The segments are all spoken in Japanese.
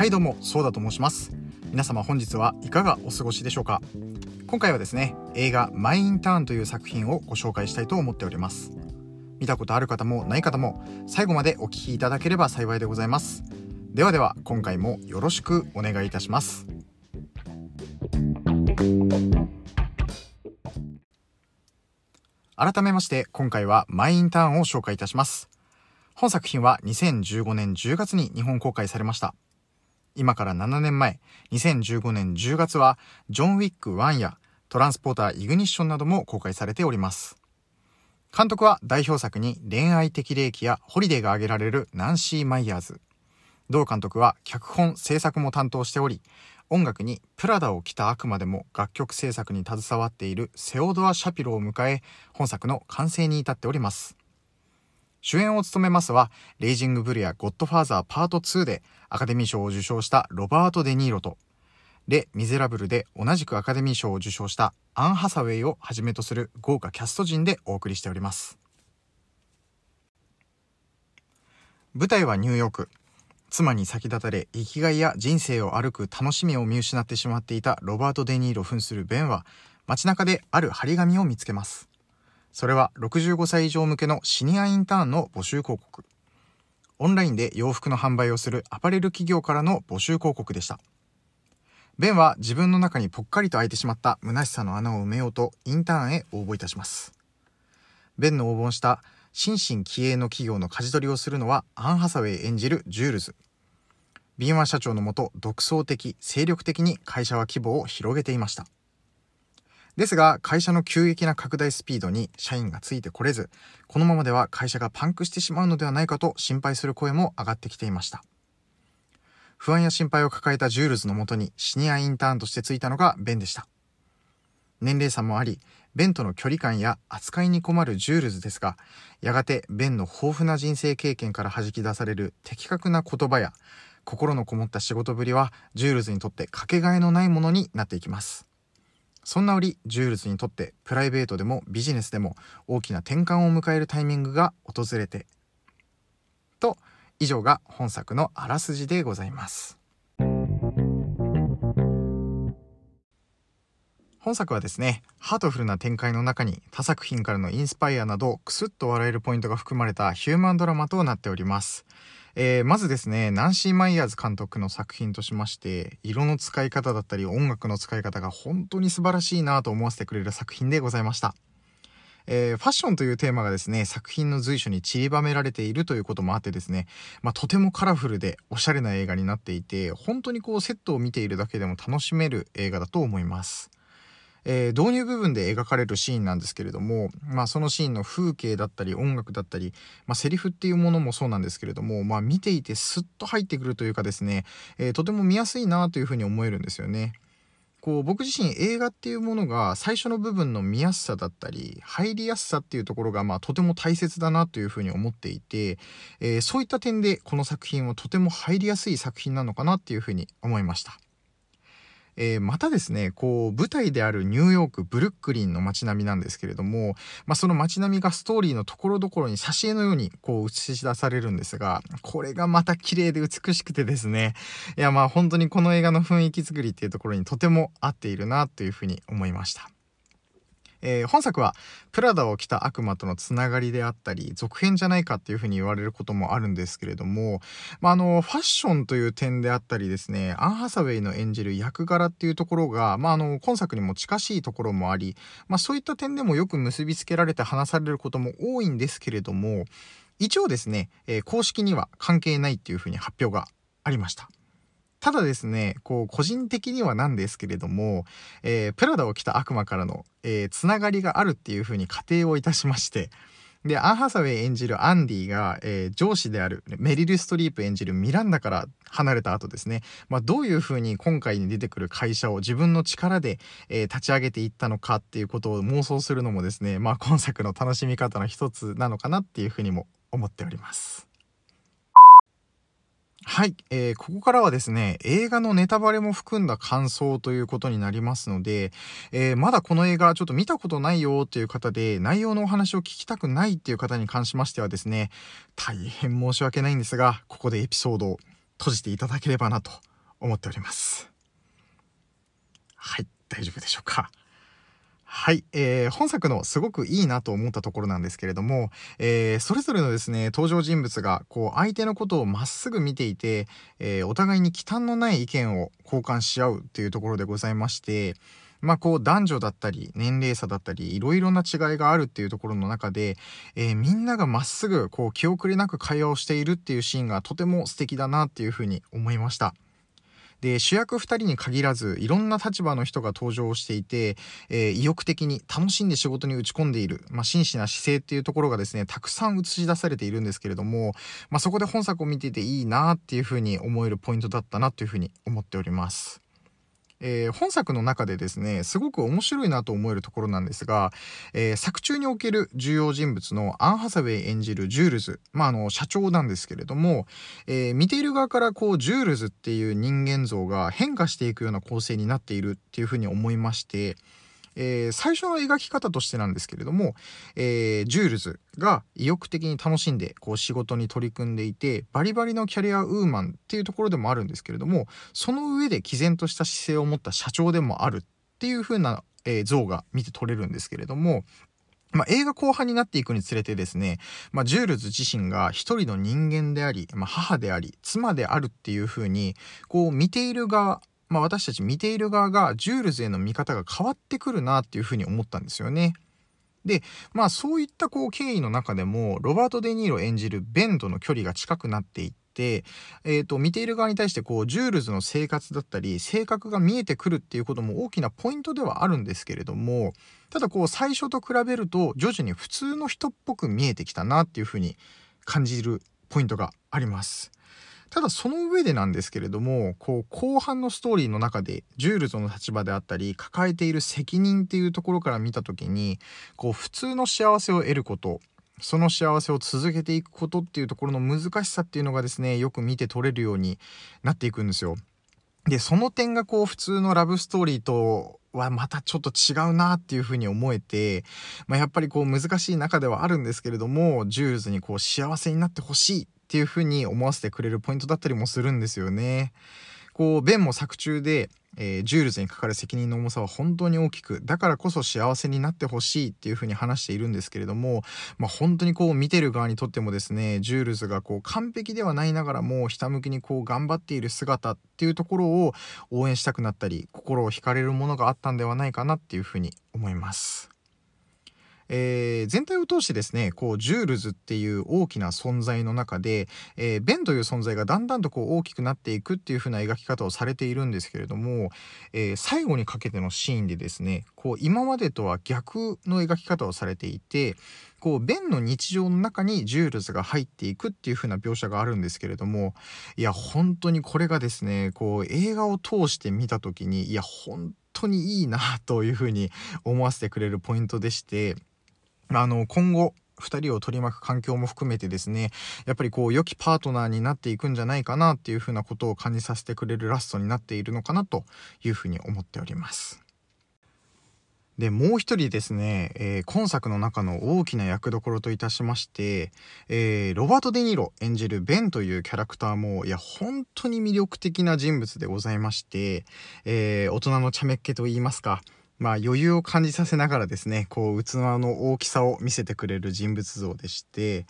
はいどうもそうだと申します。皆様本日はいかがお過ごしでしょうか？今回はですね映画マイ・インターンという作品をご紹介したいと思っております。見たことある方もない方も最後までお聞きいただければ幸いでございます。ではでは今回もよろしくお願いいたします。改めまして今回はマイ・インターンを紹介いたします。本作品は2015年10月に日本公開されました。今から7年前、2015年10月は、ジョン・ウィック1やトランスポーター・イグニッションなども公開されております。監督は代表作に恋愛的霊気やホリデーが挙げられるナンシー・マイヤーズ。同監督は脚本制作も担当しており、音楽にプラダを着た悪魔でも楽曲制作に携わっているセオドア・シャピロを迎え、本作の完成に至っております。主演を務めますは、レイジング・ブルやゴッドファーザーパート2でアカデミー賞を受賞したロバート・デ・ニーロと、レ・ミゼラブルで同じくアカデミー賞を受賞したアン・ハサウェイをはじめとする豪華キャスト陣でお送りしております。舞台はニューヨーク。妻に先立たれ生きがいや人生を歩く楽しみを見失ってしまっていたロバート・デ・ニーロ扮するベンは街中である張り紙を見つけます。それは65歳以上向けのシニアインターンの募集広告。オンラインで洋服の販売をするアパレル企業からの募集広告でした。ベンは自分の中にぽっかりと開いてしまった虚しさの穴を埋めようとインターンへ応募いたします。ベンの応募した新進気鋭の企業の舵取りをするのはアン・ハサウェイ演じるジュールズ。敏腕社長のもと独創的、精力的に会社は規模を広げていました。ですが、会社の急激な拡大スピードに社員がついてこれず、このままでは会社がパンクしてしまうのではないかと心配する声も上がってきていました。不安や心配を抱えたジュールズのもとにシニアインターンとしてついたのがベンでした。年齢差もあり、ベンとの距離感や扱いに困るジュールズですが、やがてベンの豊富な人生経験から弾き出される的確な言葉や、心のこもった仕事ぶりは、ジュールズにとってかけがえのないものになっていきます。そんな折、ジュールズにとってプライベートでもビジネスでも大きな転換を迎えるタイミングが訪れて、と、以上が本作のあらすじでございます。本作はですね、ハートフルな展開の中に他作品からのインスパイアなどクスッと笑えるポイントが含まれたヒューマンドラマとなっております。えー、まずですね、ナンシー・マイヤーズ監督の作品としまして、色の使い方だったり音楽の使い方が本当に素晴らしいなと思わせてくれる作品でございました。えー、ファッションというテーマがですね、作品の随所に散りばめられているということもあってですね、まあ、とてもカラフルでおしゃれな映画になっていて、本当にこうセットを見ているだけでも楽しめる映画だと思います。えー、導入部分で描かれるシーンなんですけれども、まあ、そのシーンの風景だったり音楽だったり、まあ、セリフっていうものもそうなんですけれども、まあ、見ていてスッと入ってくるというかですね、えー、とても見やすいなというふうに思えるんですよね。こう僕自身映画っていうものが最初の部分の見やすさだったり入りやすさっていうところがまあとても大切だなというふうに思っていて、えー、そういった点でこの作品はとても入りやすい作品なのかなっていうふうに思いました。えー、またですね、こう、舞台であるニューヨーク、ブルックリンの街並みなんですけれども、まあ、その街並みがストーリーのところどころに挿絵のようにこう映し出されるんですが、これがまた綺麗で美しくてですね、いやまあ本当にこの映画の雰囲気作りっていうところにとても合っているなというふうに思いました。えー、本作はプラダを着た悪魔とのつながりであったり続編じゃないかっていうふうに言われることもあるんですけれども、まあ、あのファッションという点であったりですねアン・ハサウェイの演じる役柄っていうところが、まあ、あの今作にも近しいところもあり、まあ、そういった点でもよく結びつけられて話されることも多いんですけれども一応ですね、えー、公式には関係ないっていうふうに発表がありました。ただですね、こう、個人的にはなんですけれども、えー、プラダを着た悪魔からの、えー、つながりがあるっていうふうに仮定をいたしまして、で、アン・ハサウェイ演じるアンディが、えー、上司であるメリル・ストリープ演じるミランダから離れた後ですね、まあ、どういうふうに今回に出てくる会社を自分の力で、えー、立ち上げていったのかっていうことを妄想するのもですね、まあ、今作の楽しみ方の一つなのかなっていうふうにも思っております。はい、えー、ここからはですね、映画のネタバレも含んだ感想ということになりますので、えー、まだこの映画ちょっと見たことないよっていう方で、内容のお話を聞きたくないっていう方に関しましてはですね、大変申し訳ないんですが、ここでエピソードを閉じていただければなと思っております。はい。大丈夫でしょうか？はい、えー、本作のすごくいいなと思ったところなんですけれども、えー、それぞれのですね登場人物がこう相手のことをまっすぐ見ていて、えー、お互いに忌憚のない意見を交換し合うっていうところでございましてまあこう男女だったり年齢差だったりいろいろな違いがあるっていうところの中で、えー、みんながまっすぐこう気遅れなく会話をしているっていうシーンがとても素敵だなっていうふうに思いました。で主役2人に限らずいろんな立場の人が登場していて、えー、意欲的に楽しんで仕事に打ち込んでいる、まあ、真摯な姿勢っていうところがですねたくさん映し出されているんですけれども、まあ、そこで本作を見ていていいなっていうふうに思えるポイントだったなというふうに思っております。えー、本作の中でですねすごく面白いなと思えるところなんですが、えー、作中における重要人物のアン・ハサウェイ演じるジュールズ、まあ、あの社長なんですけれども、えー、見ている側からこうジュールズっていう人間像が変化していくような構成になっているっていうふうに思いまして。えー、最初の描き方としてなんですけれども、えー、ジュールズが意欲的に楽しんでこう仕事に取り組んでいてバリバリのキャリアウーマンっていうところでもあるんですけれどもその上で毅然とした姿勢を持った社長でもあるっていう風な、えー、像が見て取れるんですけれどもまあ、映画後半になっていくにつれてですね、まあ、ジュールズ自身が一人の人間であり、まあ、母であり妻であるっていう風にこう見ている側まあ、私たち見ている側がジュールズへの見方が変わってくるなっていうふうに思ったんですよね。でまあそういったこう経緯の中でもロバート・デ・ニーロ演じるベンとの距離が近くなっていって、えー、と見ている側に対してこうジュールズの生活だったり性格が見えてくるっていうことも大きなポイントではあるんですけれどもただこう最初と比べると徐々に普通の人っぽく見えてきたなっていうふうに感じるポイントがあります。ただその上でなんですけれどもこう後半のストーリーの中でジュールズの立場であったり抱えている責任っていうところから見た時にこう普通の幸せを得ることその幸せを続けていくことっていうところの難しさっていうのがですねよく見て取れるようになっていくんですよ。でその点がこう普通のラブストーリーとはまたちょっと違うなっていうふうに思えて、まあ、やっぱりこう難しい中ではあるんですけれどもジュールズにこう幸せになってほしいっていうふうに思わせてくれるポイントだったりもするんですよね。こうベンも作中で、えー、ジュールズにかかる責任の重さは本当に大きくだからこそ幸せになってほしいっていうふうに話しているんですけれども、まあ、本当にこう見てる側にとってもですねジュールズがこう完璧ではないながらもひたむきにこう頑張っている姿っていうところを応援したくなったり心を惹かれるものがあったんではないかなっていうふうに思います。えー、全体を通してですねこうジュールズっていう大きな存在の中で、えー、ベンという存在がだんだんとこう大きくなっていくっていう風な描き方をされているんですけれども、えー、最後にかけてのシーンでですねこう今までとは逆の描き方をされていてこうベンの日常の中にジュールズが入っていくっていう風な描写があるんですけれどもいや本当にこれがですねこう映画を通して見た時にいや本当にいいなという風に思わせてくれるポイントでしてあの今後2人を取り巻く環境も含めてですねやっぱりこう良きパートナーになっていくんじゃないかなっていうふうなことを感じさせてくれるラストになっているのかなというふうに思っております。でもう一人ですね、えー、今作の中の大きな役どころといたしまして、えー、ロバート・デ・ニーロ演じるベンというキャラクターもいや本当に魅力的な人物でございまして、えー、大人の茶目っ気といいますかまあ、余裕を感じさせながらですねこう器の大きさを見せてくれる人物像でして、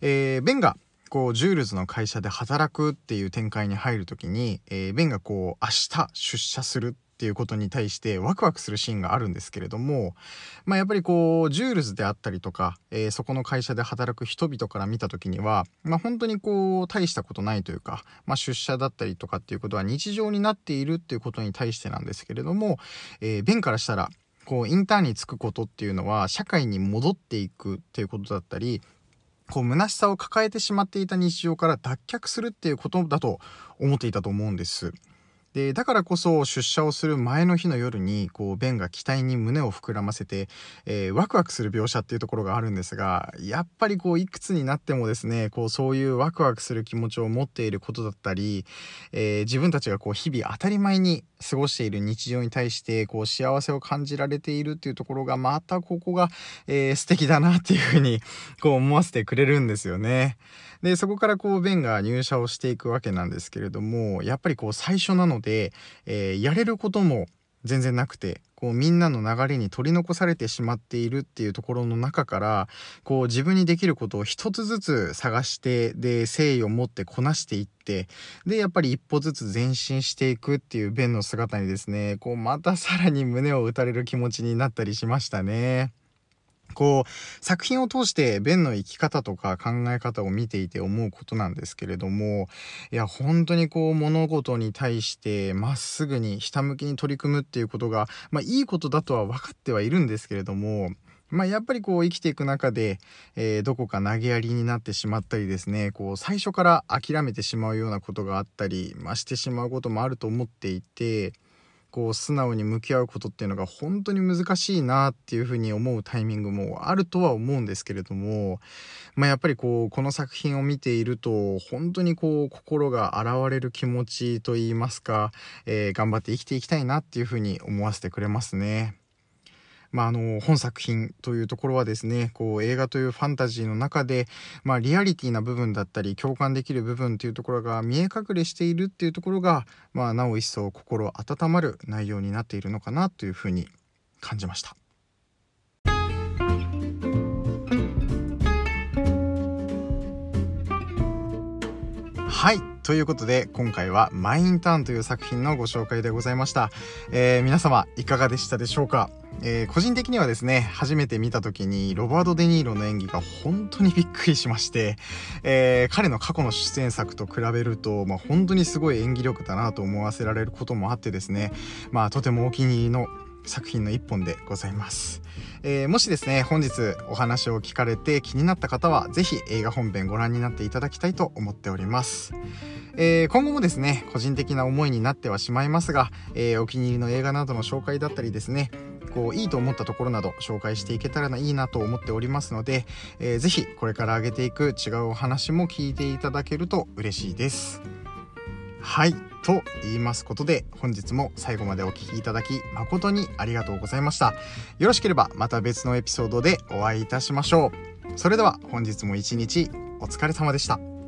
えー、ベンがこうジュールズの会社で働くっていう展開に入る時に、えー、ベンがこう明日出社するっていうことに対してワクワクするシーンがあるんですけれども、まあ、やっぱりこうジュールズであったりとか、えー、そこの会社で働く人々から見た時には、まあ、本当にこう大したことないというか、まあ、出社だったりとかっていうことは日常になっているっていうことに対してなんですけれども、えー、ベンからしたらこうインターンに就くことっていうのは社会に戻っていくっていうことだったりこう虚しさを抱えてしまっていた日常から脱却するっていうことだと思っていたと思うんです。でだからこそ出社をする前の日の夜にこうベンが期待に胸を膨らませて、えー、ワクワクする描写っていうところがあるんですがやっぱりこういくつになってもですねこうそういうワクワクする気持ちを持っていることだったり、えー、自分たちがこう日々当たり前に過ごしている日常に対してこう幸せを感じられているっていうところがまたここが、えー、素敵だなっていうふうにこう思わせてくれるんですよね。でそこからこうベンが入社をしていくわけなんですけれどもやっぱりこう最初なので、えー、やれることも全然なくてこうみんなの流れに取り残されてしまっているっていうところの中からこう自分にできることを一つずつ探してで誠意を持ってこなしていってでやっぱり一歩ずつ前進していくっていうベンの姿にですねこうまたさらに胸を打たれる気持ちになったりしましたね。こう作品を通してベンの生き方とか考え方を見ていて思うことなんですけれどもいや本当にこう物事に対してまっすぐにひたむきに取り組むっていうことがまあいいことだとは分かってはいるんですけれどもまあ、やっぱりこう生きていく中で、えー、どこか投げやりになってしまったりですねこう最初から諦めてしまうようなことがあったり、まあ、してしまうこともあると思っていてこう素直に向き合うことっていうのが本当に難しいなっていうふうに思うタイミングもあるとは思うんですけれども、まあ、やっぱりこうこの作品を見ていると本当にこう心が洗われる気持ちといいますか、えー、頑張って生きていきたいなっていうふうに思わせてくれますね。まあ、あの本作品というところはですねこう映画というファンタジーの中で、まあ、リアリティな部分だったり共感できる部分というところが見え隠れしているっていうところが、まあ、なお一層心温まる内容になっているのかなというふうに感じました。はいということで今回は「マインターン」という作品のご紹介でございました、えー、皆様いかがでしたでしょうか？えー、個人的にはですね初めて見た時にロバート・デ・ニーロの演技が本当にびっくりしまして、えー、彼の過去の出演作と比べると、まあ、本当にすごい演技力だなと思わせられることもあってですね、まあ、とてもお気に入りの作品の一本でございます、えー、もしですね本日お話を聞かれて気になった方は是非映画本編ご覧になっていただきたいと思っております、えー、今後もですね個人的な思いになってはしまいますが、えー、お気に入りの映画などの紹介だったりですねこういいと思ったところなど紹介していけたらいいなと思っておりますので、えー、ぜひこれから上げていく違うお話も聞いていただけると嬉しいです。はい。と言いますことで本日も最後までお聴きいただき誠にありがとうございました。よろしければまた別のエピソードでお会いいたしましょう。それでは本日も一日お疲れ様でした。